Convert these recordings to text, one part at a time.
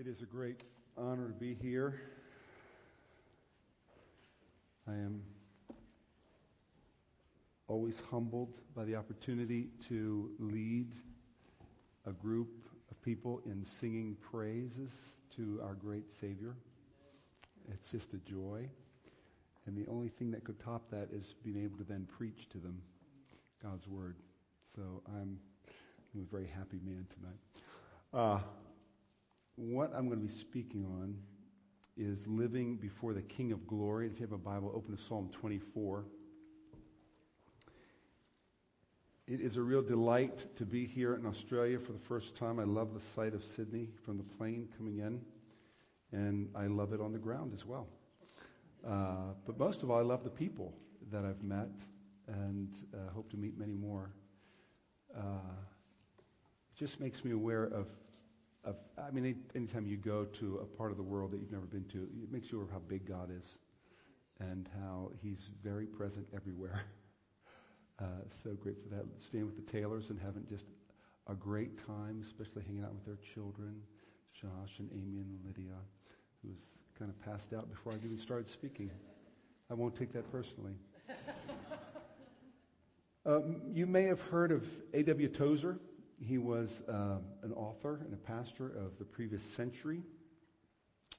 It is a great honor to be here. I am always humbled by the opportunity to lead a group of people in singing praises to our great Savior. It's just a joy. And the only thing that could top that is being able to then preach to them God's Word. So I'm, I'm a very happy man tonight. Uh, what I'm going to be speaking on is living before the King of Glory. If you have a Bible, open to Psalm 24. It is a real delight to be here in Australia for the first time. I love the sight of Sydney from the plane coming in, and I love it on the ground as well. Uh, but most of all, I love the people that I've met and uh, hope to meet many more. Uh, it just makes me aware of of, I mean, anytime you go to a part of the world that you've never been to, it makes you aware of how big God is and how He's very present everywhere. Uh, so great for that. Staying with the Taylors and having just a great time, especially hanging out with their children, Josh and Amy and Lydia, who was kind of passed out before I even started speaking. I won't take that personally. um, you may have heard of A.W. Tozer. He was uh, an author and a pastor of the previous century.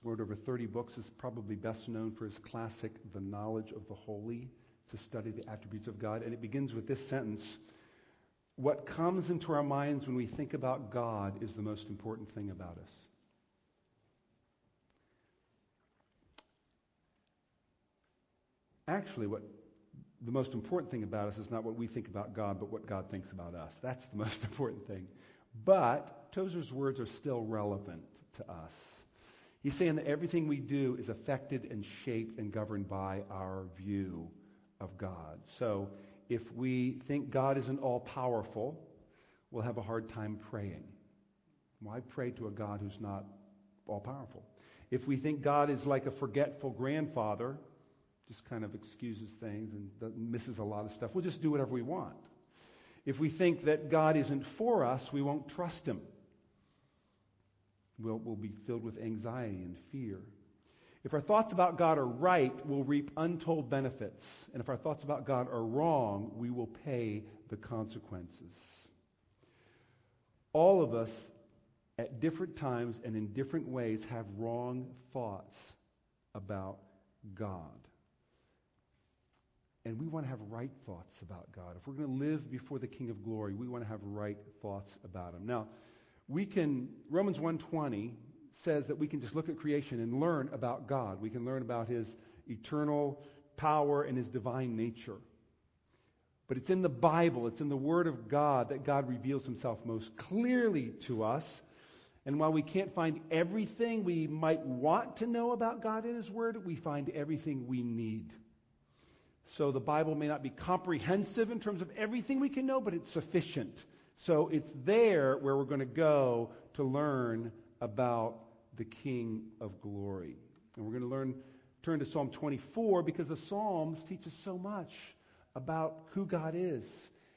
Wrote over 30 books. Is probably best known for his classic, The Knowledge of the Holy, to study the attributes of God. And it begins with this sentence What comes into our minds when we think about God is the most important thing about us. Actually, what the most important thing about us is not what we think about God, but what God thinks about us. That's the most important thing. But Tozer's words are still relevant to us. He's saying that everything we do is affected and shaped and governed by our view of God. So if we think God isn't all powerful, we'll have a hard time praying. Why pray to a God who's not all powerful? If we think God is like a forgetful grandfather, just kind of excuses things and misses a lot of stuff. We'll just do whatever we want. If we think that God isn't for us, we won't trust Him. We'll, we'll be filled with anxiety and fear. If our thoughts about God are right, we'll reap untold benefits. And if our thoughts about God are wrong, we will pay the consequences. All of us, at different times and in different ways, have wrong thoughts about God. And we want to have right thoughts about God. If we're going to live before the King of Glory, we want to have right thoughts about Him. Now, we can, Romans 1.20 says that we can just look at creation and learn about God. We can learn about His eternal power and His divine nature. But it's in the Bible, it's in the Word of God that God reveals Himself most clearly to us. And while we can't find everything we might want to know about God in His Word, we find everything we need. So the Bible may not be comprehensive in terms of everything we can know, but it's sufficient. So it's there where we're going to go to learn about the King of glory. And we're going to learn turn to Psalm 24 because the Psalms teach us so much about who God is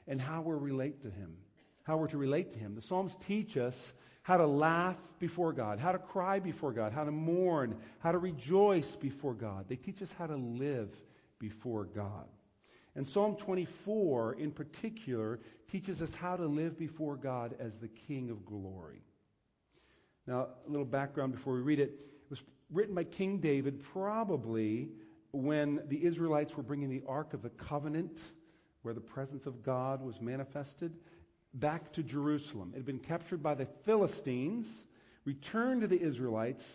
and how we relate to him. How we're to relate to him. The Psalms teach us how to laugh before God, how to cry before God, how to mourn, how to rejoice before God. They teach us how to live before God. And Psalm 24, in particular, teaches us how to live before God as the King of glory. Now, a little background before we read it. It was written by King David probably when the Israelites were bringing the Ark of the Covenant, where the presence of God was manifested, back to Jerusalem. It had been captured by the Philistines, returned to the Israelites,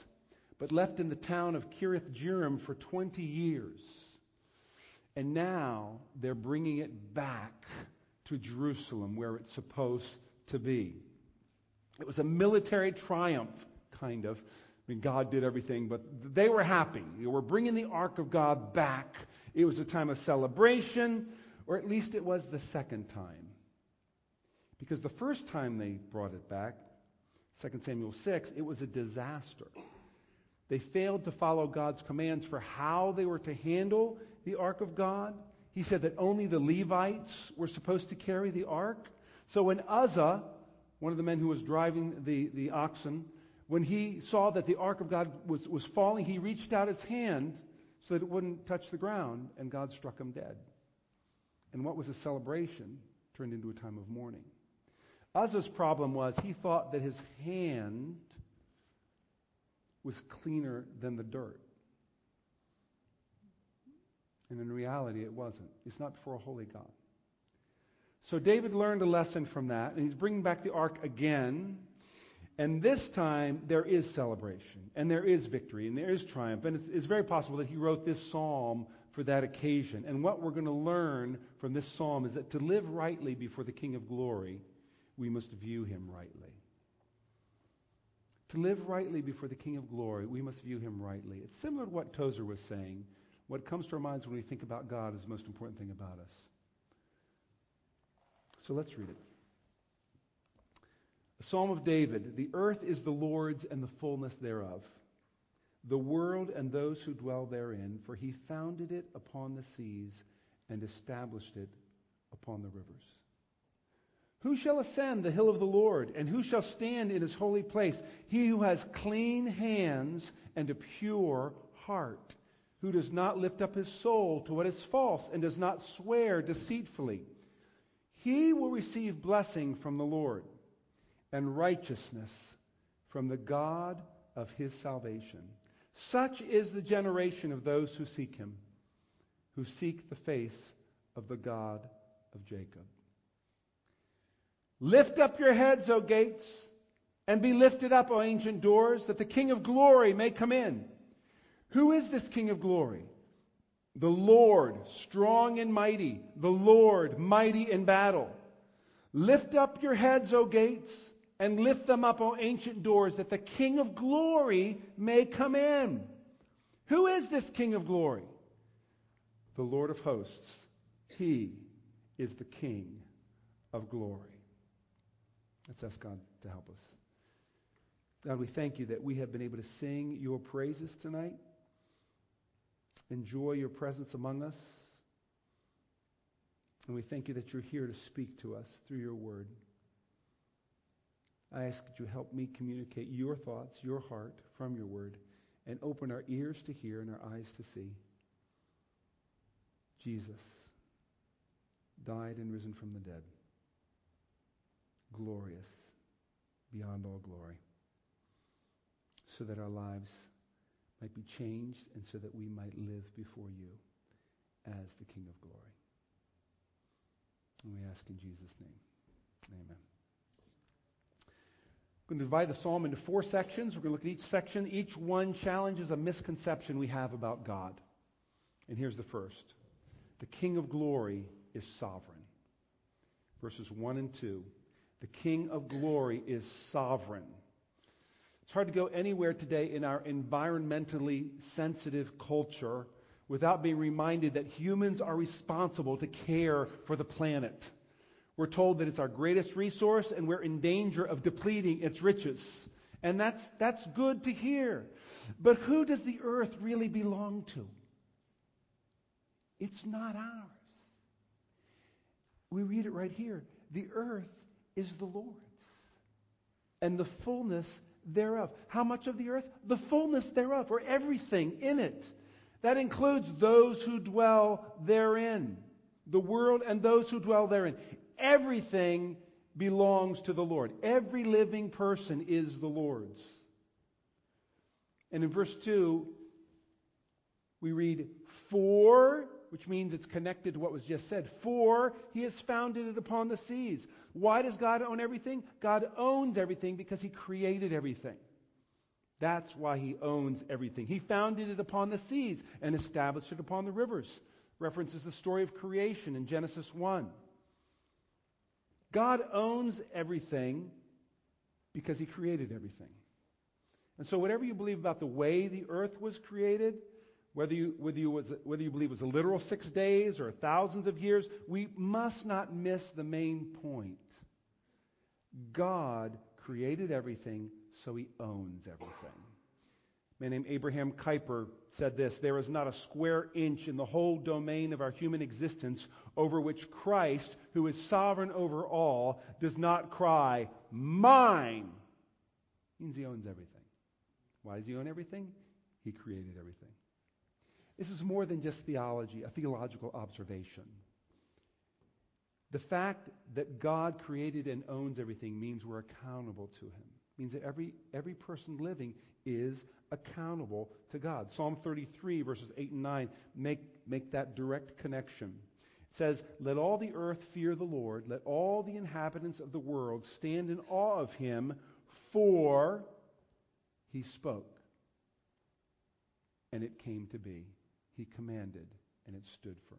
but left in the town of Kiriath-jearim for 20 years. And now they're bringing it back to Jerusalem where it's supposed to be. It was a military triumph, kind of. I mean, God did everything, but they were happy. They were bringing the Ark of God back. It was a time of celebration, or at least it was the second time. Because the first time they brought it back, 2 Samuel 6, it was a disaster. They failed to follow God's commands for how they were to handle the ark of God. He said that only the Levites were supposed to carry the ark. So when Uzzah, one of the men who was driving the, the oxen, when he saw that the ark of God was, was falling, he reached out his hand so that it wouldn't touch the ground, and God struck him dead. And what was a celebration turned into a time of mourning. Uzzah's problem was he thought that his hand was cleaner than the dirt. And in reality, it wasn't. It's not before a holy God. So David learned a lesson from that, and he's bringing back the ark again. And this time, there is celebration, and there is victory, and there is triumph. And it's, it's very possible that he wrote this psalm for that occasion. And what we're going to learn from this psalm is that to live rightly before the King of glory, we must view him rightly. To live rightly before the King of glory, we must view him rightly. It's similar to what Tozer was saying. What comes to our minds when we think about God is the most important thing about us. So let's read it. A Psalm of David The earth is the Lord's and the fullness thereof, the world and those who dwell therein, for he founded it upon the seas and established it upon the rivers. Who shall ascend the hill of the Lord, and who shall stand in his holy place? He who has clean hands and a pure heart, who does not lift up his soul to what is false and does not swear deceitfully. He will receive blessing from the Lord and righteousness from the God of his salvation. Such is the generation of those who seek him, who seek the face of the God of Jacob. Lift up your heads, O gates, and be lifted up, O ancient doors, that the King of glory may come in. Who is this King of glory? The Lord, strong and mighty, the Lord, mighty in battle. Lift up your heads, O gates, and lift them up, O ancient doors, that the King of glory may come in. Who is this King of glory? The Lord of hosts. He is the King of glory. Let's ask God to help us. God, we thank you that we have been able to sing your praises tonight enjoy your presence among us. And we thank you that you're here to speak to us through your word. I ask that you help me communicate your thoughts, your heart from your word, and open our ears to hear and our eyes to see. Jesus died and risen from the dead, glorious beyond all glory, so that our lives might be changed and so that we might live before you as the King of glory. And we ask in Jesus' name. Amen. We're going to divide the psalm into four sections. We're going to look at each section. Each one challenges a misconception we have about God. And here's the first The King of glory is sovereign. Verses 1 and 2. The King of glory is sovereign. It's hard to go anywhere today in our environmentally sensitive culture without being reminded that humans are responsible to care for the planet. We're told that it's our greatest resource and we're in danger of depleting its riches. And that's, that's good to hear. But who does the earth really belong to? It's not ours. We read it right here. The earth is the Lord's, and the fullness thereof. How much of the earth? The fullness thereof, or everything in it. That includes those who dwell therein, the world and those who dwell therein. Everything belongs to the Lord. Every living person is the Lord's. And in verse 2, we read, For, which means it's connected to what was just said, for he has founded it upon the seas. Why does God own everything? God owns everything because He created everything. That's why He owns everything. He founded it upon the seas and established it upon the rivers. References the story of creation in Genesis 1. God owns everything because He created everything. And so, whatever you believe about the way the earth was created, whether you, whether, you was, whether you believe it was a literal six days or thousands of years, we must not miss the main point. God created everything, so he owns everything. A man named Abraham Kuyper said this There is not a square inch in the whole domain of our human existence over which Christ, who is sovereign over all, does not cry, Mine! means he owns everything. Why does he own everything? He created everything. This is more than just theology, a theological observation. The fact that God created and owns everything means we're accountable to him. It means that every, every person living is accountable to God. Psalm 33, verses 8 and 9, make, make that direct connection. It says, Let all the earth fear the Lord, let all the inhabitants of the world stand in awe of him, for he spoke, and it came to be. He commanded, and it stood firm.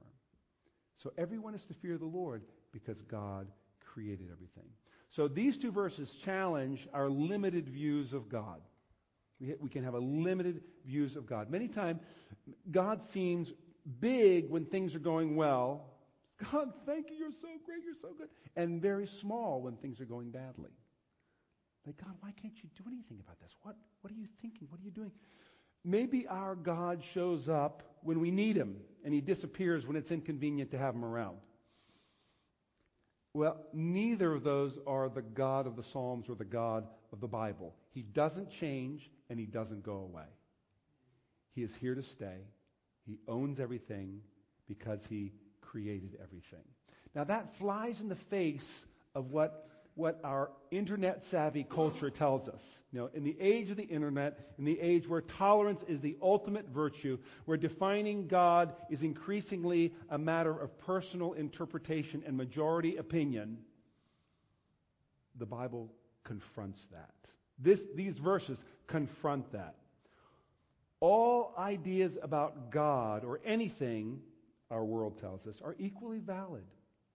So everyone is to fear the Lord because God created everything. So these two verses challenge our limited views of God. We, we can have a limited views of God. Many times, God seems big when things are going well. God, thank you, you're so great, you're so good. And very small when things are going badly. Like, God, why can't you do anything about this? What, what are you thinking? What are you doing? Maybe our God shows up when we need him and he disappears when it's inconvenient to have him around. Well, neither of those are the God of the Psalms or the God of the Bible. He doesn't change and he doesn't go away. He is here to stay. He owns everything because he created everything. Now that flies in the face of what what our internet savvy culture tells us. You know, in the age of the internet, in the age where tolerance is the ultimate virtue, where defining God is increasingly a matter of personal interpretation and majority opinion, the Bible confronts that. This, these verses confront that. All ideas about God or anything, our world tells us, are equally valid,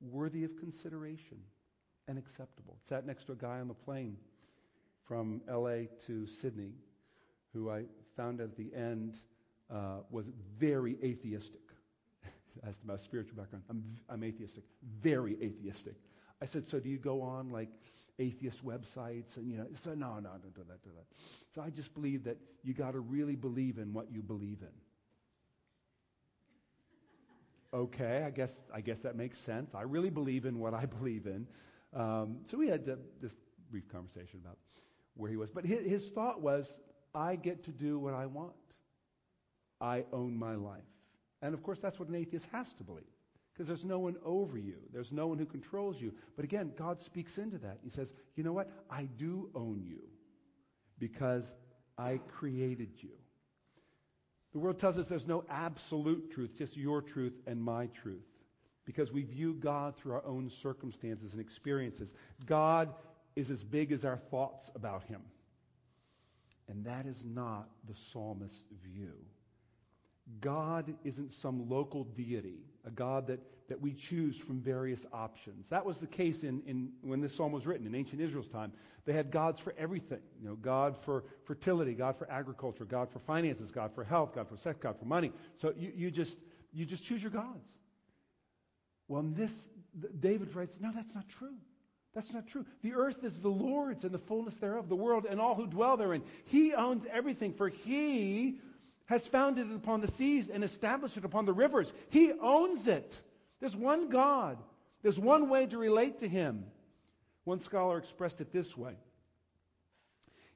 worthy of consideration and acceptable. Sat next to a guy on the plane from LA to Sydney who I found at the end uh, was very atheistic as to my spiritual background. I'm, I'm atheistic, very atheistic. I said, so do you go on like atheist websites and you know? So no, no, don't do that, do that. So I just believe that you got to really believe in what you believe in. Okay, I guess I guess that makes sense. I really believe in what I believe in. Um, so we had to, this brief conversation about where he was. But his, his thought was, I get to do what I want. I own my life. And of course, that's what an atheist has to believe. Because there's no one over you. There's no one who controls you. But again, God speaks into that. He says, you know what? I do own you because I created you. The world tells us there's no absolute truth, just your truth and my truth because we view God through our own circumstances and experiences. God is as big as our thoughts about him. And that is not the psalmist's view. God isn't some local deity, a God that, that we choose from various options. That was the case in, in when this psalm was written in ancient Israel's time. They had gods for everything. You know, God for fertility, God for agriculture, God for finances, God for health, God for sex, God for money. So you, you just you just choose your gods. Well, this, David writes, no, that's not true. That's not true. The earth is the Lord's and the fullness thereof, the world and all who dwell therein. He owns everything, for he has founded it upon the seas and established it upon the rivers. He owns it. There's one God. There's one way to relate to him. One scholar expressed it this way.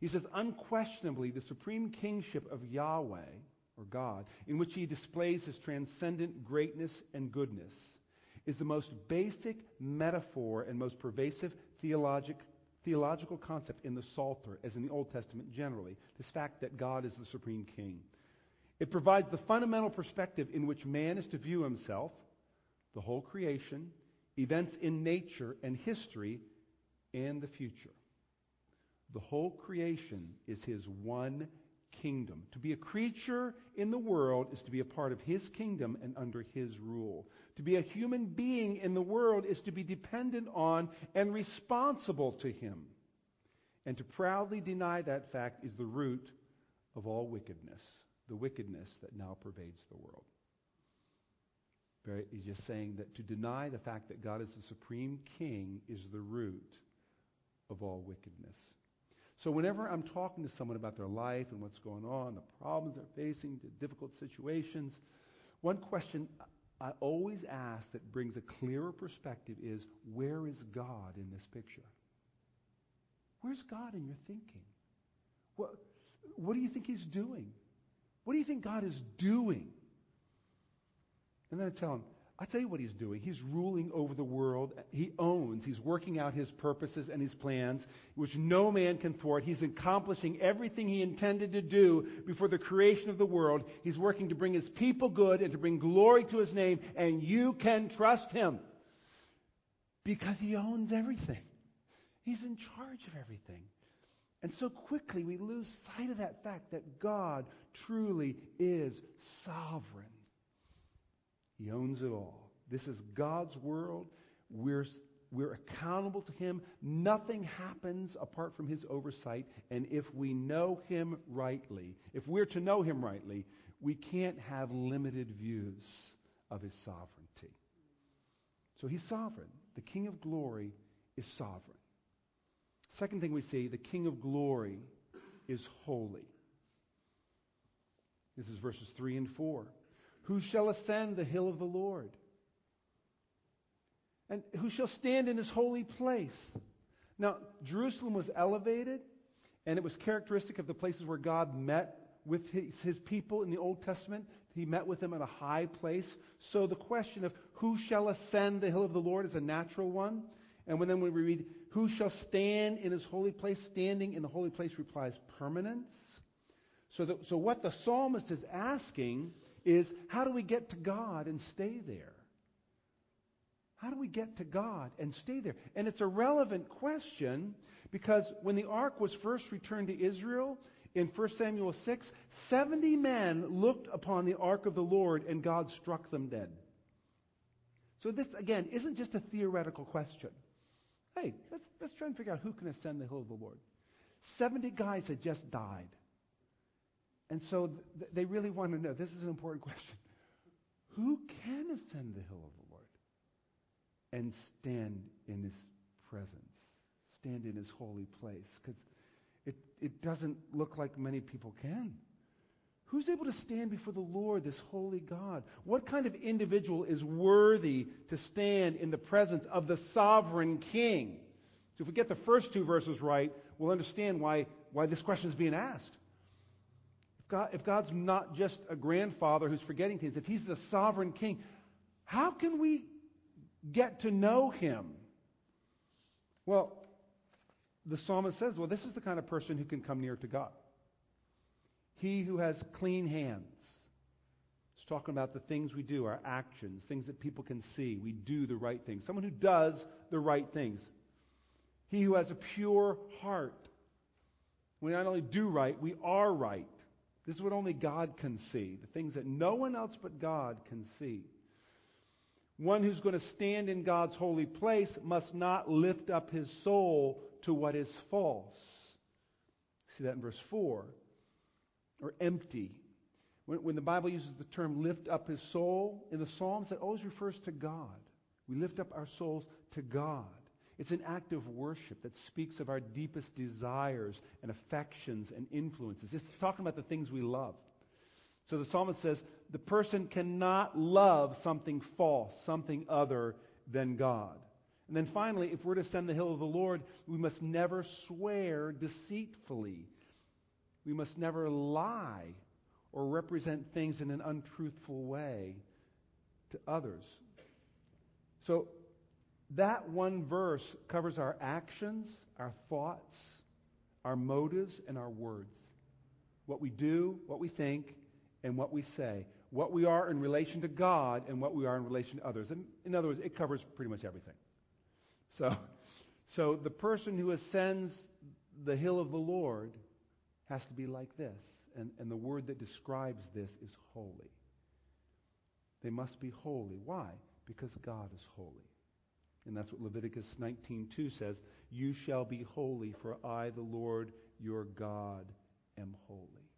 He says, unquestionably, the supreme kingship of Yahweh, or God, in which he displays his transcendent greatness and goodness, is the most basic metaphor and most pervasive theologic, theological concept in the Psalter, as in the Old Testament generally. This fact that God is the supreme king. It provides the fundamental perspective in which man is to view himself, the whole creation, events in nature and history, and the future. The whole creation is his one kingdom. To be a creature in the world is to be a part of his kingdom and under his rule. To be a human being in the world is to be dependent on and responsible to him. And to proudly deny that fact is the root of all wickedness, the wickedness that now pervades the world. Very, he's just saying that to deny the fact that God is the supreme king is the root of all wickedness. So whenever I'm talking to someone about their life and what's going on, the problems they're facing, the difficult situations, one question I always ask that brings a clearer perspective is where is God in this picture? Where's God in your thinking? What, what do you think he's doing? What do you think God is doing? And then I tell him, I tell you what he's doing. He's ruling over the world. He owns. He's working out his purposes and his plans, which no man can thwart. He's accomplishing everything he intended to do before the creation of the world. He's working to bring his people good and to bring glory to his name, and you can trust him because he owns everything. He's in charge of everything. And so quickly we lose sight of that fact that God truly is sovereign. He owns it all. This is God's world. We're, we're accountable to Him. Nothing happens apart from His oversight. And if we know Him rightly, if we're to know Him rightly, we can't have limited views of His sovereignty. So He's sovereign. The King of glory is sovereign. Second thing we see, the King of glory is holy. This is verses 3 and 4. Who shall ascend the hill of the Lord? And who shall stand in his holy place? Now, Jerusalem was elevated, and it was characteristic of the places where God met with his, his, people in the Old Testament. He met with them at a high place. So the question of who shall ascend the hill of the Lord is a natural one. And when then we read, who shall stand in his holy place? Standing in the holy place replies permanence. So, the, so what the psalmist is asking is how do we get to God and stay there? How do we get to God and stay there? And it's a relevant question because when the ark was first returned to Israel in 1 Samuel 6, 70 men looked upon the ark of the Lord and God struck them dead. So this, again, isn't just a theoretical question. Hey, let's, let's try and figure out who can ascend the hill of the Lord. 70 guys had just died. And so th- they really want to know this is an important question. Who can ascend the hill of the Lord and stand in his presence, stand in his holy place? Because it, it doesn't look like many people can. Who's able to stand before the Lord, this holy God? What kind of individual is worthy to stand in the presence of the sovereign king? So if we get the first two verses right, we'll understand why, why this question is being asked. God, if God's not just a grandfather who's forgetting things, if He's the sovereign king, how can we get to know Him? Well, the psalmist says, well, this is the kind of person who can come near to God. He who has clean hands. It's talking about the things we do, our actions, things that people can see. We do the right things. Someone who does the right things. He who has a pure heart. We not only do right, we are right. This is what only God can see, the things that no one else but God can see. One who's going to stand in God's holy place must not lift up his soul to what is false. See that in verse 4. Or empty. When, when the Bible uses the term lift up his soul in the Psalms, that always refers to God. We lift up our souls to God. It's an act of worship that speaks of our deepest desires and affections and influences. It's talking about the things we love. So the psalmist says the person cannot love something false, something other than God. And then finally, if we're to ascend the hill of the Lord, we must never swear deceitfully. We must never lie or represent things in an untruthful way to others. So that one verse covers our actions, our thoughts, our motives, and our words. What we do, what we think, and what we say. What we are in relation to God and what we are in relation to others. And in other words, it covers pretty much everything. So, so the person who ascends the hill of the Lord has to be like this. And, and the word that describes this is holy. They must be holy. Why? Because God is holy. And that's what Leviticus 19:2 says, "You shall be holy, for I, the Lord your God, am holy."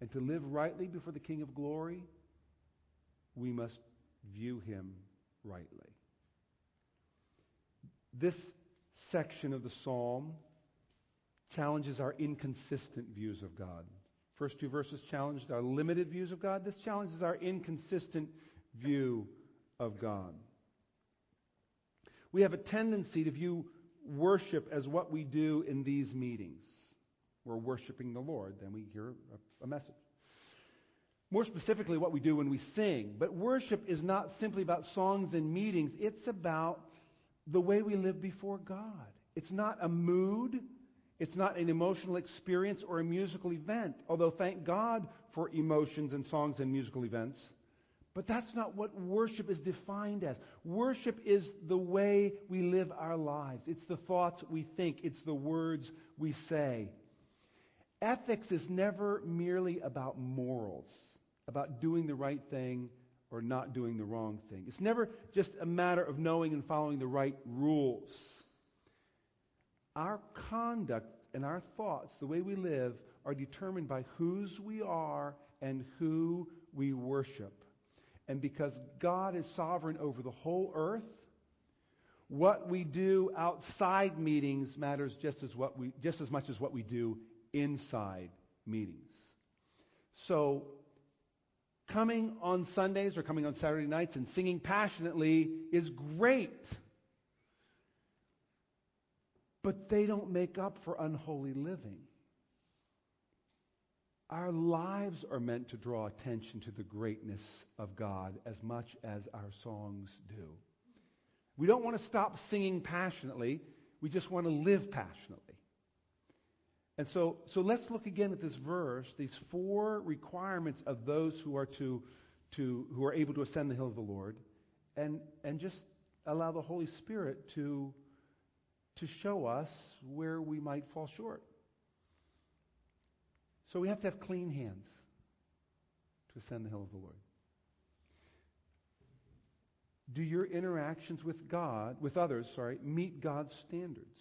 And to live rightly before the King of glory, we must view him rightly. This section of the psalm challenges our inconsistent views of God. First two verses challenged our limited views of God. This challenges our inconsistent view of God. We have a tendency to view worship as what we do in these meetings. we're worshiping the Lord, then we hear a, a message. More specifically, what we do when we sing. But worship is not simply about songs and meetings, it's about the way we live before God. It's not a mood, it's not an emotional experience or a musical event, although thank God for emotions and songs and musical events. But that's not what worship is defined as. Worship is the way we live our lives. It's the thoughts we think. It's the words we say. Ethics is never merely about morals, about doing the right thing or not doing the wrong thing. It's never just a matter of knowing and following the right rules. Our conduct and our thoughts, the way we live, are determined by whose we are and who we worship. And because God is sovereign over the whole earth, what we do outside meetings matters just as, what we, just as much as what we do inside meetings. So, coming on Sundays or coming on Saturday nights and singing passionately is great. But they don't make up for unholy living. Our lives are meant to draw attention to the greatness of God as much as our songs do. We don't want to stop singing passionately. We just want to live passionately. And so, so let's look again at this verse, these four requirements of those who are to, to who are able to ascend the hill of the Lord, and, and just allow the Holy Spirit to, to show us where we might fall short. So we have to have clean hands to ascend the hill of the Lord. Do your interactions with God, with others, sorry, meet God's standards?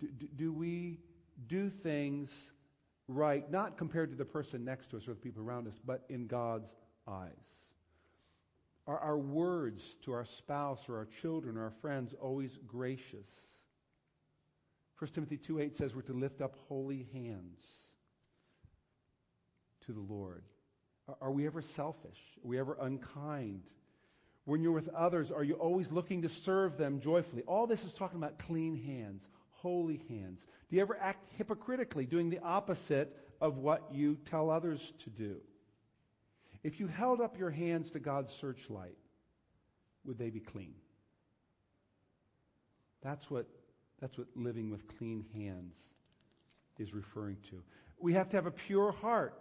Do, do, do we do things right, not compared to the person next to us or the people around us, but in God's eyes? Are our words to our spouse or our children or our friends always gracious? 1 Timothy 2.8 says we're to lift up holy hands to the Lord. Are we ever selfish? Are we ever unkind? When you're with others, are you always looking to serve them joyfully? All this is talking about clean hands, holy hands. Do you ever act hypocritically, doing the opposite of what you tell others to do? If you held up your hands to God's searchlight, would they be clean? That's what that's what living with clean hands is referring to. We have to have a pure heart.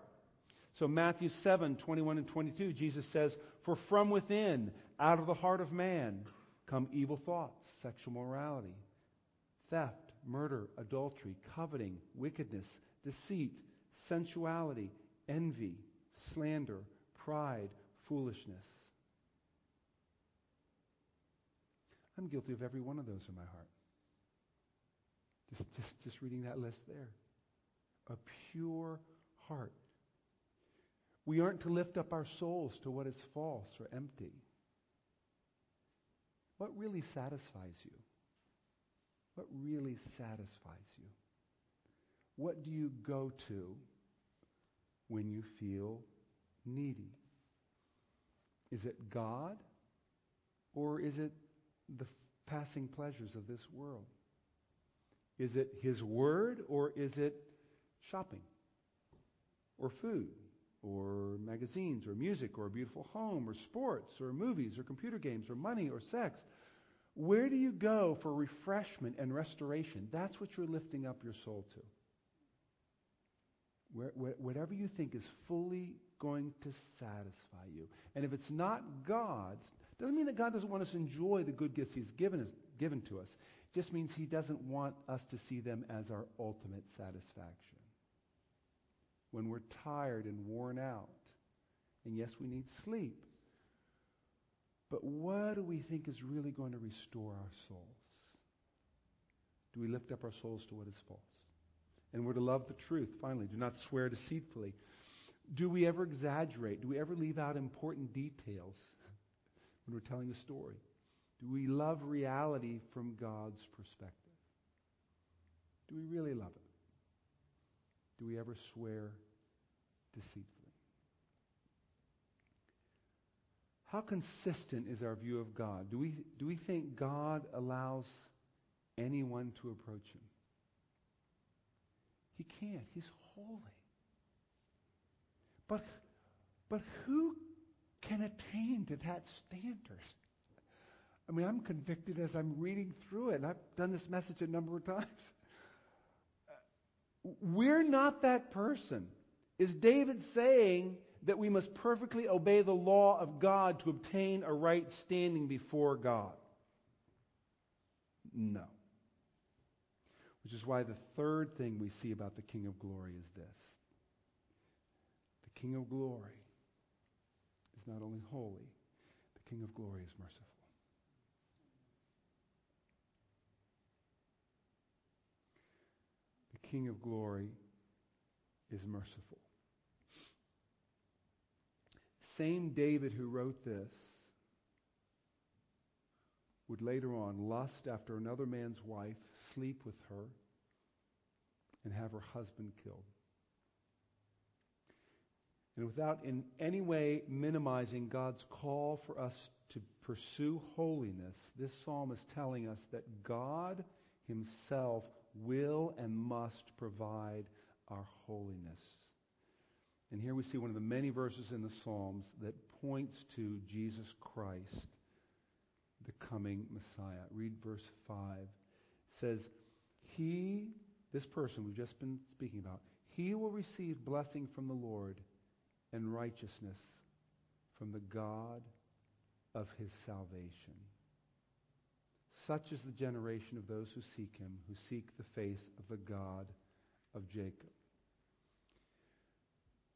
So, Matthew 7 21 and 22, Jesus says, For from within, out of the heart of man, come evil thoughts, sexual morality, theft, murder, adultery, coveting, wickedness, deceit, sensuality, envy, slander, pride, foolishness. I'm guilty of every one of those in my heart. Just, just, just reading that list there. A pure heart. We aren't to lift up our souls to what is false or empty. What really satisfies you? What really satisfies you? What do you go to when you feel needy? Is it God or is it the passing pleasures of this world? Is it His Word or is it shopping? Or food? Or magazines? Or music? Or a beautiful home? Or sports? Or movies? Or computer games? Or money? Or sex? Where do you go for refreshment and restoration? That's what you're lifting up your soul to. Where, where, whatever you think is fully going to satisfy you. And if it's not God's, doesn't mean that God doesn't want us to enjoy the good gifts He's given us, given to us just means he doesn't want us to see them as our ultimate satisfaction. When we're tired and worn out, and yes, we need sleep, but what do we think is really going to restore our souls? Do we lift up our souls to what is false? And we're to love the truth, finally. Do not swear deceitfully. Do we ever exaggerate? Do we ever leave out important details when we're telling a story? Do we love reality from God's perspective? Do we really love it? Do we ever swear deceitfully? How consistent is our view of God? Do we, do we think God allows anyone to approach him? He can't. He's holy. But, but who can attain to that standard? I mean, I'm convicted as I'm reading through it. I've done this message a number of times. We're not that person. Is David saying that we must perfectly obey the law of God to obtain a right standing before God? No. Which is why the third thing we see about the King of Glory is this the King of Glory is not only holy, the King of Glory is merciful. King of Glory is merciful. Same David who wrote this would later on lust after another man's wife, sleep with her, and have her husband killed. And without in any way minimizing God's call for us to pursue holiness, this psalm is telling us that God Himself will and must provide our holiness. And here we see one of the many verses in the Psalms that points to Jesus Christ the coming Messiah. Read verse 5. It says, He, this person we've just been speaking about, he will receive blessing from the Lord and righteousness from the God of his salvation. Such is the generation of those who seek him, who seek the face of the God of Jacob.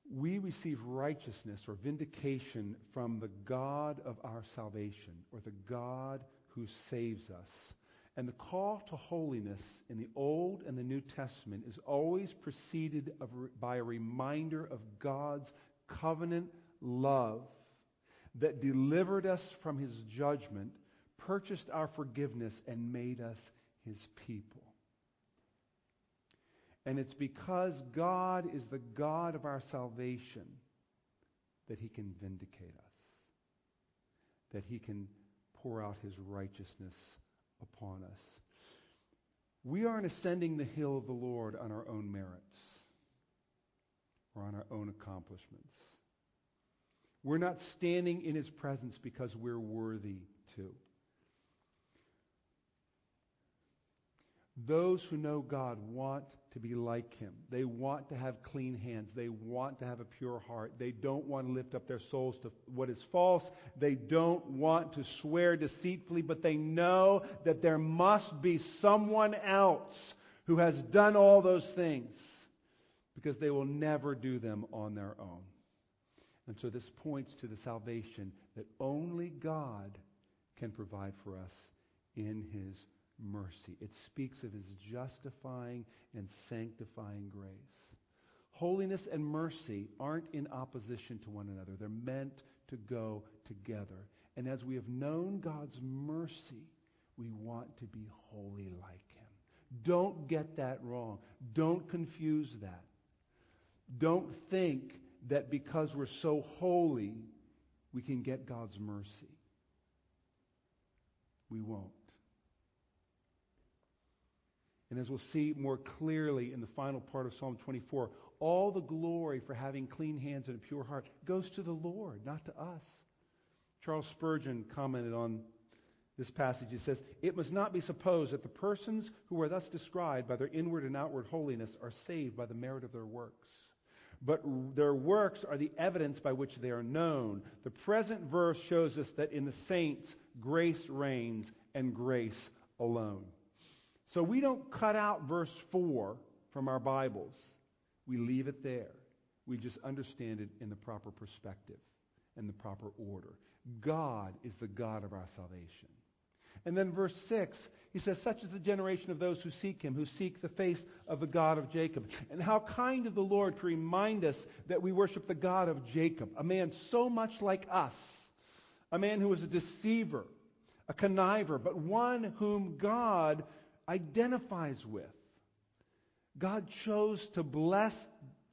We receive righteousness or vindication from the God of our salvation, or the God who saves us. And the call to holiness in the Old and the New Testament is always preceded by a reminder of God's covenant love that delivered us from his judgment, purchased our forgiveness, and made us his people. And it's because God is the God of our salvation that he can vindicate us, that he can pour out his righteousness upon us. We aren't ascending the hill of the Lord on our own merits or on our own accomplishments. We're not standing in his presence because we're worthy to. Those who know God want to be like him. They want to have clean hands. They want to have a pure heart. They don't want to lift up their souls to what is false. They don't want to swear deceitfully, but they know that there must be someone else who has done all those things because they will never do them on their own. And so this points to the salvation that only God can provide for us in his mercy. It speaks of his justifying and sanctifying grace. Holiness and mercy aren't in opposition to one another. They're meant to go together. And as we have known God's mercy, we want to be holy like him. Don't get that wrong. Don't confuse that. Don't think that because we're so holy, we can get God's mercy. We won't. And as we'll see more clearly in the final part of Psalm 24, all the glory for having clean hands and a pure heart goes to the Lord, not to us. Charles Spurgeon commented on this passage. He says, It must not be supposed that the persons who are thus described by their inward and outward holiness are saved by the merit of their works. But their works are the evidence by which they are known. The present verse shows us that in the saints, grace reigns and grace alone. So we don't cut out verse 4 from our Bibles. We leave it there. We just understand it in the proper perspective and the proper order. God is the God of our salvation. And then verse 6, he says, Such is the generation of those who seek him, who seek the face of the God of Jacob. And how kind of the Lord to remind us that we worship the God of Jacob, a man so much like us, a man who was a deceiver, a conniver, but one whom God identifies with. God chose to bless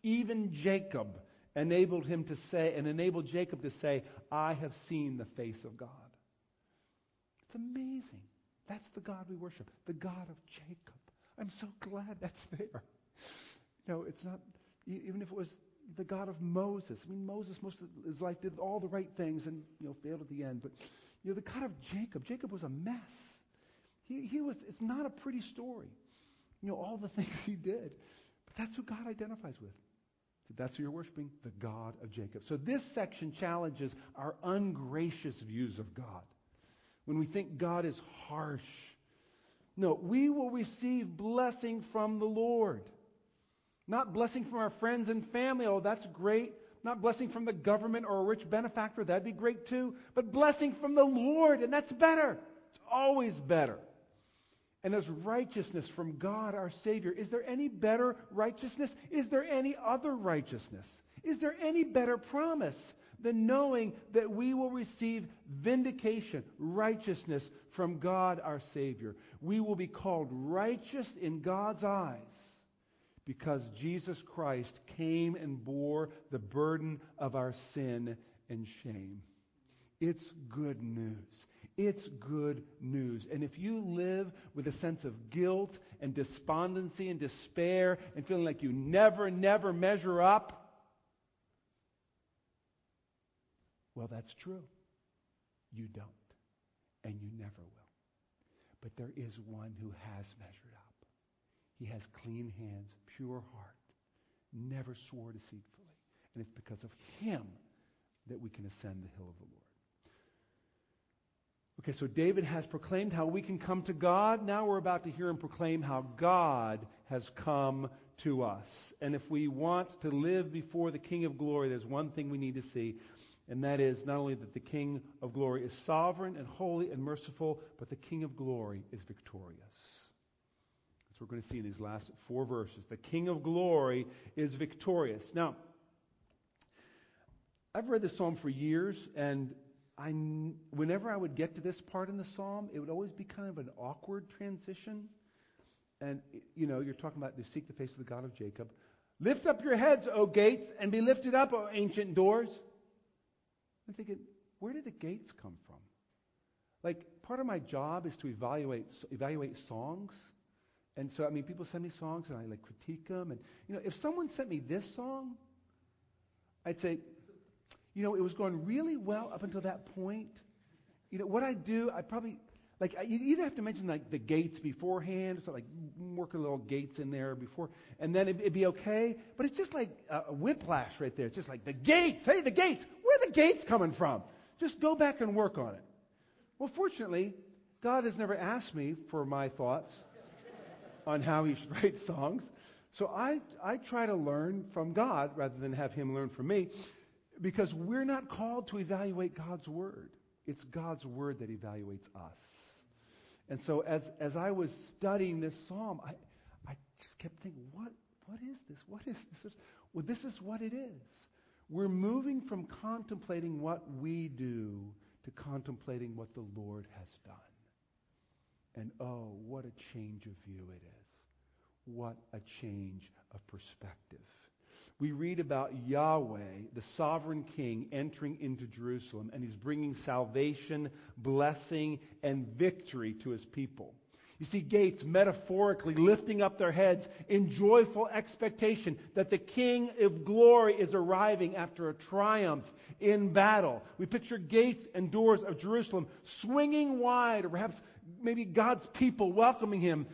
even Jacob, enabled him to say, and enabled Jacob to say, I have seen the face of God. It's amazing. That's the God we worship, the God of Jacob. I'm so glad that's there. No, it's not, even if it was the God of Moses. I mean, Moses, most of his life, did all the right things and, you know, failed at the end. But, you know, the God of Jacob, Jacob was a mess. He, he was, it's not a pretty story. You know, all the things he did. But that's who God identifies with. So that's who you're worshiping, the God of Jacob. So this section challenges our ungracious views of God. When we think God is harsh. No, we will receive blessing from the Lord. Not blessing from our friends and family. Oh, that's great. Not blessing from the government or a rich benefactor. That'd be great too. But blessing from the Lord, and that's better. It's always better. And as righteousness from God our Savior. Is there any better righteousness? Is there any other righteousness? Is there any better promise than knowing that we will receive vindication, righteousness from God our Savior? We will be called righteous in God's eyes because Jesus Christ came and bore the burden of our sin and shame. It's good news. It's good news. And if you live with a sense of guilt and despondency and despair and feeling like you never, never measure up, well, that's true. You don't. And you never will. But there is one who has measured up. He has clean hands, pure heart, never swore deceitfully. And it's because of him that we can ascend the hill of the Lord. Okay, so David has proclaimed how we can come to God. Now we're about to hear him proclaim how God has come to us. And if we want to live before the King of glory, there's one thing we need to see, and that is not only that the King of glory is sovereign and holy and merciful, but the King of glory is victorious. That's what we're going to see in these last four verses. The King of glory is victorious. Now, I've read this psalm for years, and I, whenever I would get to this part in the psalm, it would always be kind of an awkward transition. And, you know, you're talking about to seek the face of the God of Jacob. Lift up your heads, O gates, and be lifted up, O ancient doors. I'm thinking, where did the gates come from? Like, part of my job is to evaluate, evaluate songs. And so, I mean, people send me songs and I like critique them. And, you know, if someone sent me this song, I'd say, you know, it was going really well up until that point. You know, what I do, I probably, like, you either have to mention like the gates beforehand, so like work a little gates in there before, and then it'd, it'd be okay. But it's just like a, a whiplash right there. It's just like the gates. Hey, the gates. Where are the gates coming from? Just go back and work on it. Well, fortunately, God has never asked me for my thoughts on how he should write songs. So I, I try to learn from God rather than have him learn from me because we're not called to evaluate God's word. It's God's word that evaluates us. And so as, as I was studying this psalm, I, I just kept thinking, what, what is this? What is this? Well, this is what it is. We're moving from contemplating what we do to contemplating what the Lord has done. And oh, what a change of view it is. What a change of perspective. We read about Yahweh, the sovereign king, entering into Jerusalem, and he's bringing salvation, blessing, and victory to his people. You see gates metaphorically lifting up their heads in joyful expectation that the King of glory is arriving after a triumph in battle. We picture gates and doors of Jerusalem swinging wide, or perhaps maybe God's people welcoming him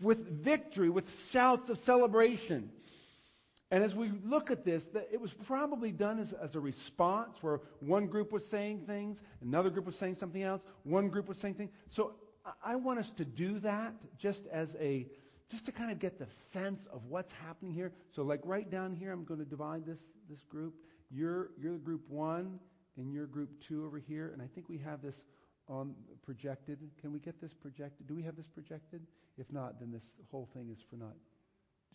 with victory, with shouts of celebration. And as we look at this, it was probably done as, as, a response where one group was saying things, another group was saying something else, one group was saying things. So I want us to do that just as a, just to kind of get the sense of what's happening here. So like right down here, I'm going to divide this, this group. You're, you're group one, and you're group two over here. And I think we have this on projected. Can we get this projected? Do we have this projected? If not, then this whole thing is for naught.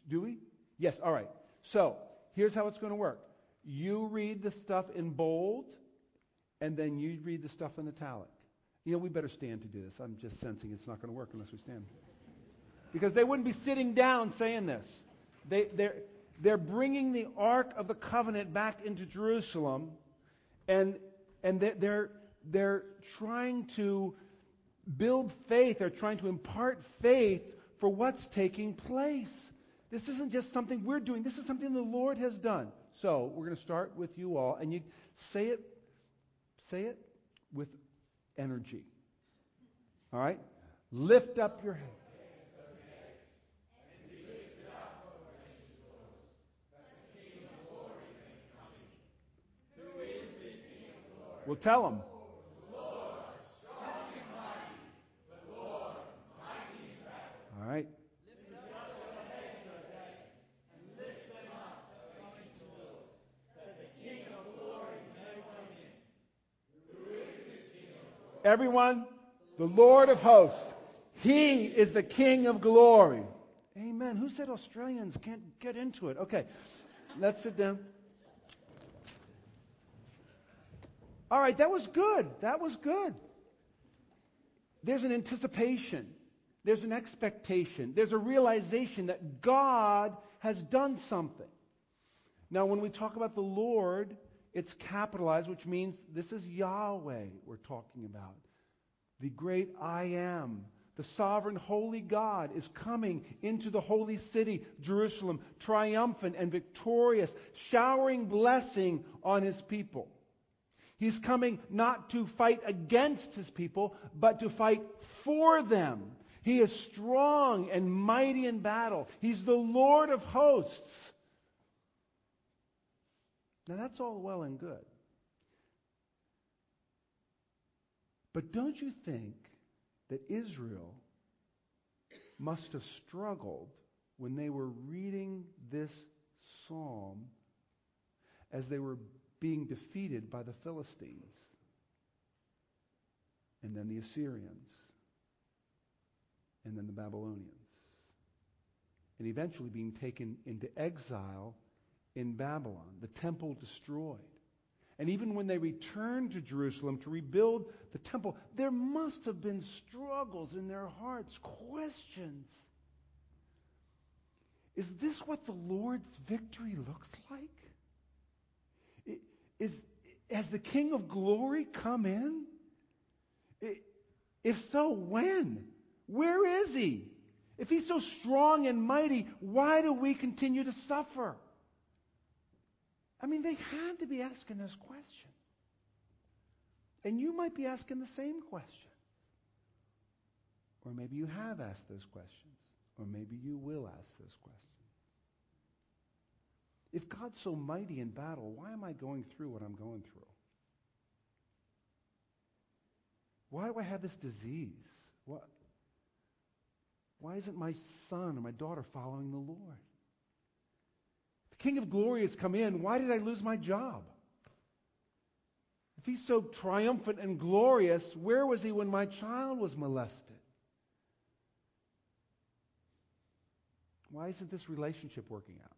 Do we? Yes, all right. So, here's how it's going to work. You read the stuff in bold, and then you read the stuff in italic. You know, we better stand to do this. I'm just sensing it's not going to work unless we stand. Because they wouldn't be sitting down saying this. They, they're, they're bringing the Ark of the Covenant back into Jerusalem, and, and they're, they're trying to build faith, they're trying to impart faith for what's taking place. This isn't just something we're doing, this is something the Lord has done. So we're going to start with you all, and you say it, say it with energy. All right? Lift up your hand. We'll tell them. All right. Everyone, the Lord of hosts. He is the King of glory. Amen. Who said Australians can't get into it? Okay, let's sit down. All right, that was good. That was good. There's an anticipation, there's an expectation, there's a realization that God has done something. Now, when we talk about the Lord, it's capitalized, which means this is Yahweh we're talking about. The great I am. The sovereign holy God is coming into the holy city, Jerusalem, triumphant and victorious, showering blessing on his people. He's coming not to fight against his people, but to fight for them. He is strong and mighty in battle. He's the Lord of hosts. Now, that's all well and good. But don't you think that Israel must have struggled when they were reading this psalm as they were being defeated by the Philistines and then the Assyrians and then the Babylonians and eventually being taken into exile in Babylon, the temple destroyed. And even when they returned to Jerusalem to rebuild the temple, there must have been struggles in their hearts, questions. Is this what the Lord's victory looks like? Is, has the King of glory come in? If so, when? Where is he? If he's so strong and mighty, why do we continue to suffer? I mean, they had to be asking this question. And you might be asking the same questions. Or maybe you have asked those questions. Or maybe you will ask those questions. If God's so mighty in battle, why am I going through what I'm going through? Why do I have this disease? What? Why isn't my son or my daughter following the Lord? King of Glory has come in. Why did I lose my job? If he's so triumphant and glorious, where was he when my child was molested? Why isn't this relationship working out?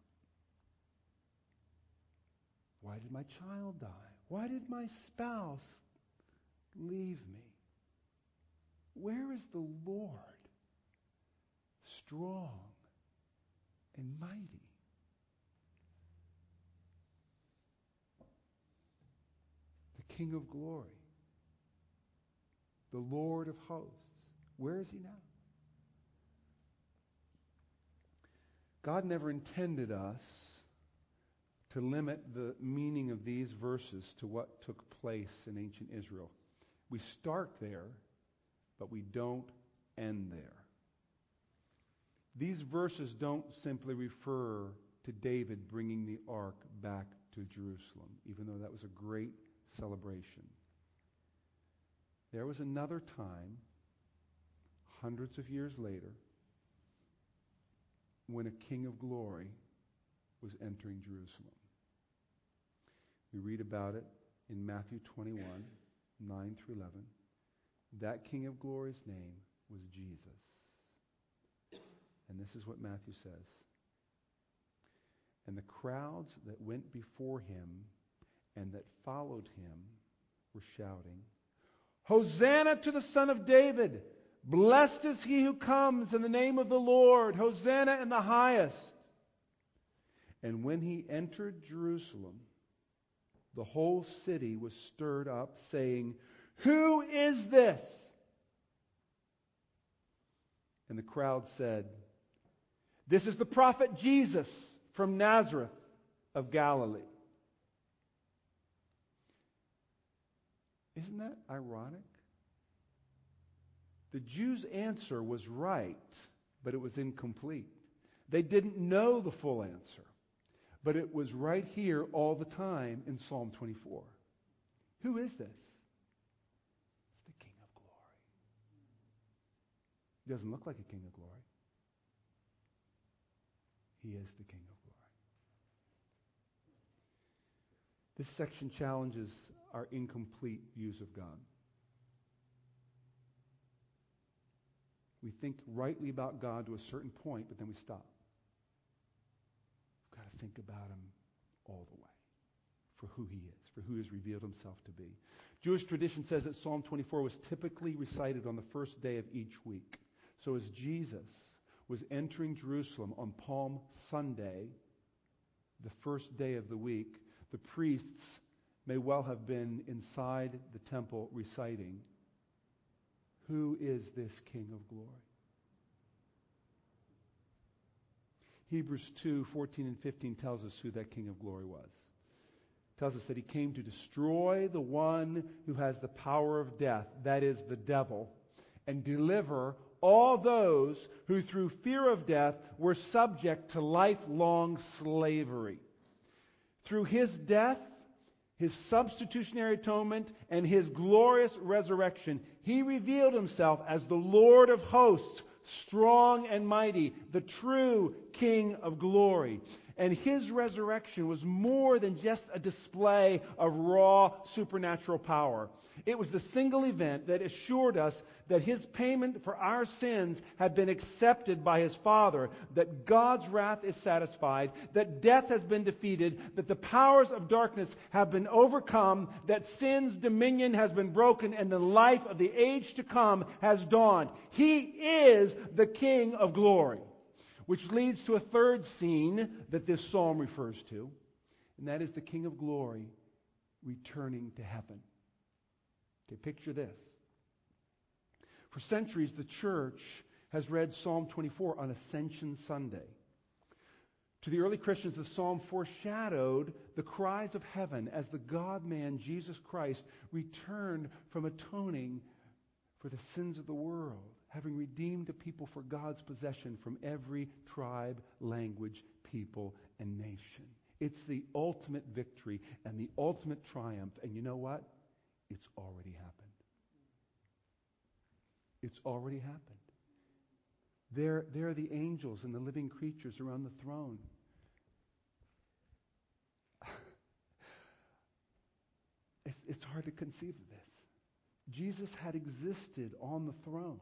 Why did my child die? Why did my spouse leave me? Where is the Lord strong and mighty? The King of glory, the Lord of hosts. Where is he now? God never intended us to limit the meaning of these verses to what took place in ancient Israel. We start there, but we don't end there. These verses don't simply refer to David bringing the ark back to Jerusalem, even though that was a great celebration. There was another time, hundreds of years later, when a king of glory was entering Jerusalem. We read about it in Matthew 21, 9 through 11. That King of Glory's name was Jesus. And this is what Matthew says. And the crowds that went before him and that followed him were shouting, Hosanna to the Son of David! Blessed is he who comes in the name of the Lord! Hosanna in the highest! And when he entered Jerusalem, the whole city was stirred up, saying, Who is this? And the crowd said, This is the prophet Jesus from Nazareth of Galilee. Isn't that ironic? The Jews' answer was right, but it was incomplete. They didn't know the full answer, but it was right here all the time in Psalm 24. Who is this? It's the King of glory. He doesn't look like a King of glory. He is the King of glory. This section challenges our incomplete views of God. We think rightly about God to a certain point, but then we stop. We've got to think about Him all the way for who He is, for who He has revealed Himself to be. Jewish tradition says that Psalm 24 was typically recited on the first day of each week. So as Jesus was entering Jerusalem on Palm Sunday, the first day of the week, the priests may well have been inside the temple reciting, Who is this King of glory? Hebrews 2 14 and 15 tells us who that King of glory was. It tells us that he came to destroy the one who has the power of death, that is, the devil, and deliver all those who through fear of death were subject to lifelong slavery. Through his death, his substitutionary atonement, and his glorious resurrection, he revealed himself as the Lord of hosts, strong and mighty, the true King of glory. And his resurrection was more than just a display of raw supernatural power. It was the single event that assured us that his payment for our sins had been accepted by his Father, that God's wrath is satisfied, that death has been defeated, that the powers of darkness have been overcome, that sin's dominion has been broken, and the life of the age to come has dawned. He is the King of glory. Which leads to a third scene that this psalm refers to, and that is the King of glory returning to heaven. Okay, picture this. For centuries, the church has read Psalm 24 on Ascension Sunday. To the early Christians, the psalm foreshadowed the cries of heaven as the God man, Jesus Christ, returned from atoning for the sins of the world, having redeemed a people for God's possession from every tribe, language, people, and nation. It's the ultimate victory and the ultimate triumph. And you know what? It's already happened. It's already happened. There, there are the angels and the living creatures around the throne. it's, it's hard to conceive of this. Jesus had existed on the throne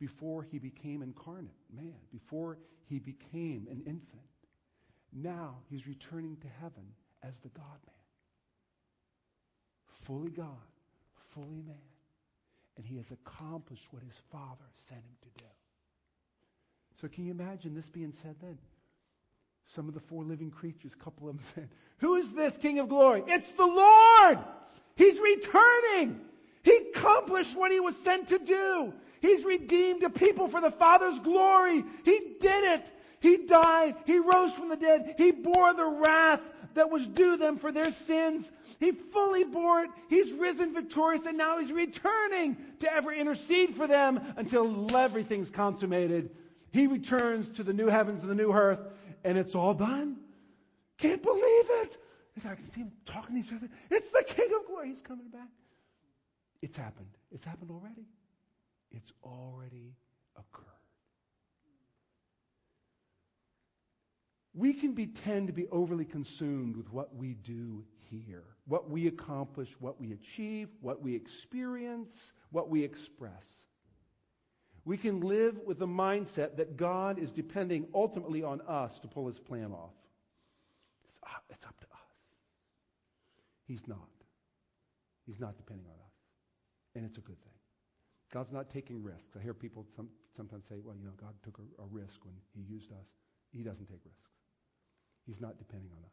before he became incarnate man, before he became an infant. Now he's returning to heaven as the God man. Fully God, fully man. And he has accomplished what his Father sent him to do. So can you imagine this being said then? Some of the four living creatures, a couple of them said, Who is this King of glory? It's the Lord! He's returning! He accomplished what he was sent to do. He's redeemed a people for the Father's glory. He did it. He died. He rose from the dead. He bore the wrath that was due them for their sins. He fully bore it. He's risen victorious and now he's returning to ever intercede for them until everything's consummated. He returns to the new heavens and the new earth and it's all done. Can't believe it. I can see him talking to each other. It's the King of Glory. He's coming back. It's happened. It's happened already. It's already occurred. We can be, tend to be overly consumed with what we do here, what we accomplish, what we achieve, what we experience, what we express. We can live with the mindset that God is depending ultimately on us to pull his plan off. It's up, it's up to us. He's not. He's not depending on us. And it's a good thing. God's not taking risks. I hear people some, sometimes say, well, you know, God took a, a risk when he used us. He doesn't take risks. He's not depending on us.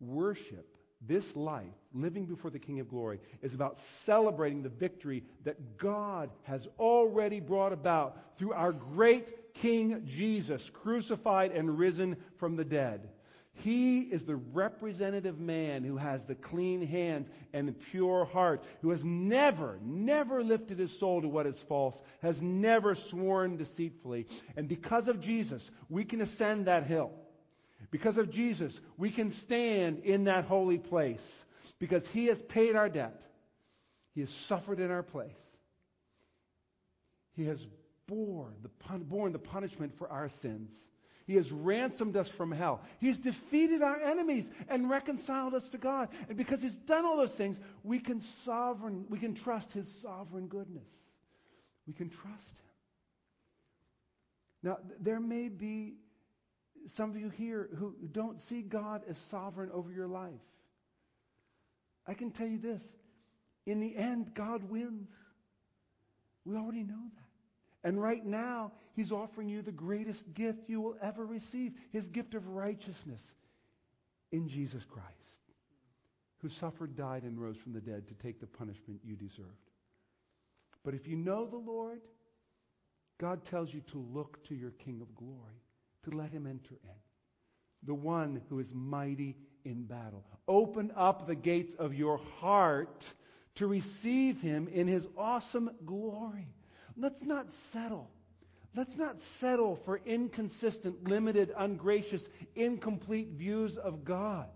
Worship, this life, living before the King of Glory, is about celebrating the victory that God has already brought about through our great King Jesus, crucified and risen from the dead. He is the representative man who has the clean hands and the pure heart, who has never, never lifted his soul to what is false, has never sworn deceitfully. And because of Jesus, we can ascend that hill. Because of Jesus, we can stand in that holy place because he has paid our debt. He has suffered in our place. He has borne the, borne the punishment for our sins. He has ransomed us from hell. He's defeated our enemies and reconciled us to God. And because he's done all those things, we can sovereign, we can trust his sovereign goodness. We can trust him. Now, there may be some of you here who don't see God as sovereign over your life. I can tell you this. In the end, God wins. We already know that. And right now, He's offering you the greatest gift you will ever receive His gift of righteousness in Jesus Christ, who suffered, died, and rose from the dead to take the punishment you deserved. But if you know the Lord, God tells you to look to your King of glory, to let Him enter in, the one who is mighty in battle. Open up the gates of your heart to receive Him in His awesome glory. Let's not settle. Let's not settle for inconsistent, limited, ungracious, incomplete views of God.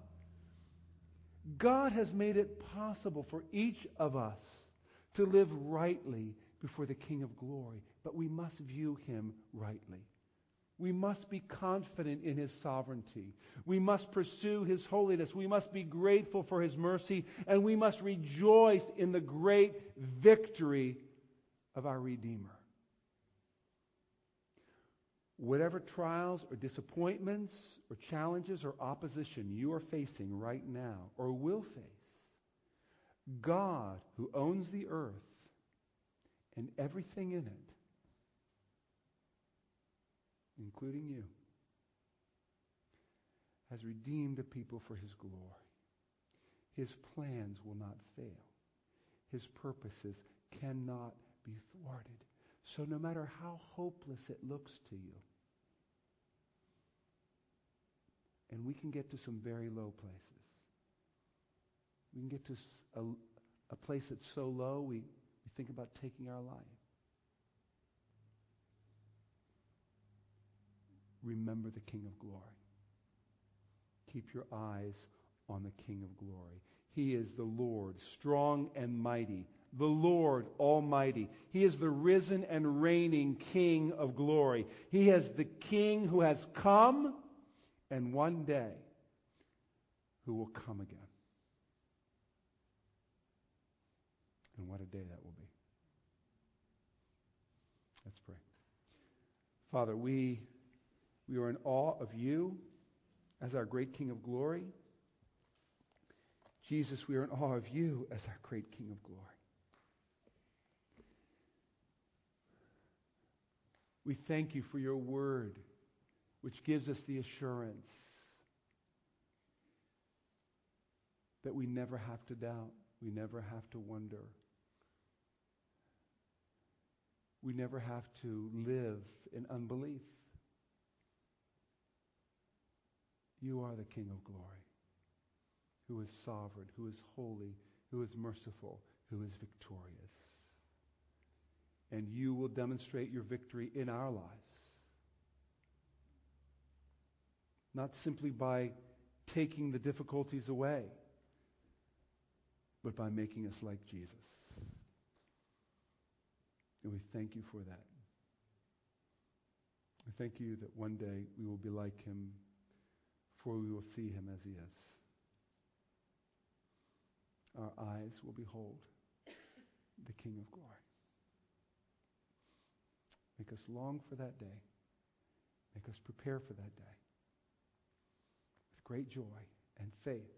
God has made it possible for each of us to live rightly before the King of glory, but we must view him rightly. We must be confident in his sovereignty. We must pursue his holiness. We must be grateful for his mercy, and we must rejoice in the great victory of our Redeemer. Whatever trials or disappointments or challenges or opposition you are facing right now or will face, God, who owns the earth and everything in it, including you, has redeemed a people for his glory. His plans will not fail. His purposes cannot be thwarted. So no matter how hopeless it looks to you, and we can get to some very low places. We can get to a, a place that's so low we, we think about taking our life. Remember the King of glory. Keep your eyes on the King of glory. He is the Lord, strong and mighty, the Lord Almighty. He is the risen and reigning King of glory. He is the King who has come and one day who will come again. And what a day that will be. Let's pray. Father, we, we are in awe of you as our great King of glory. Jesus, we are in awe of you as our great King of glory. We thank you for your word, which gives us the assurance that we never have to doubt, we never have to wonder, we never have to live in unbelief. You are the King of glory, who is sovereign, who is holy, who is merciful, who is victorious and you will demonstrate your victory in our lives. Not simply by taking the difficulties away, but by making us like Jesus. And we thank you for that. We thank you that one day we will be like him, for we will see him as he is. Our eyes will behold the King of glory. Make us long for that day. Make us prepare for that day with great joy and faith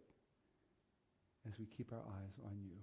as we keep our eyes on you.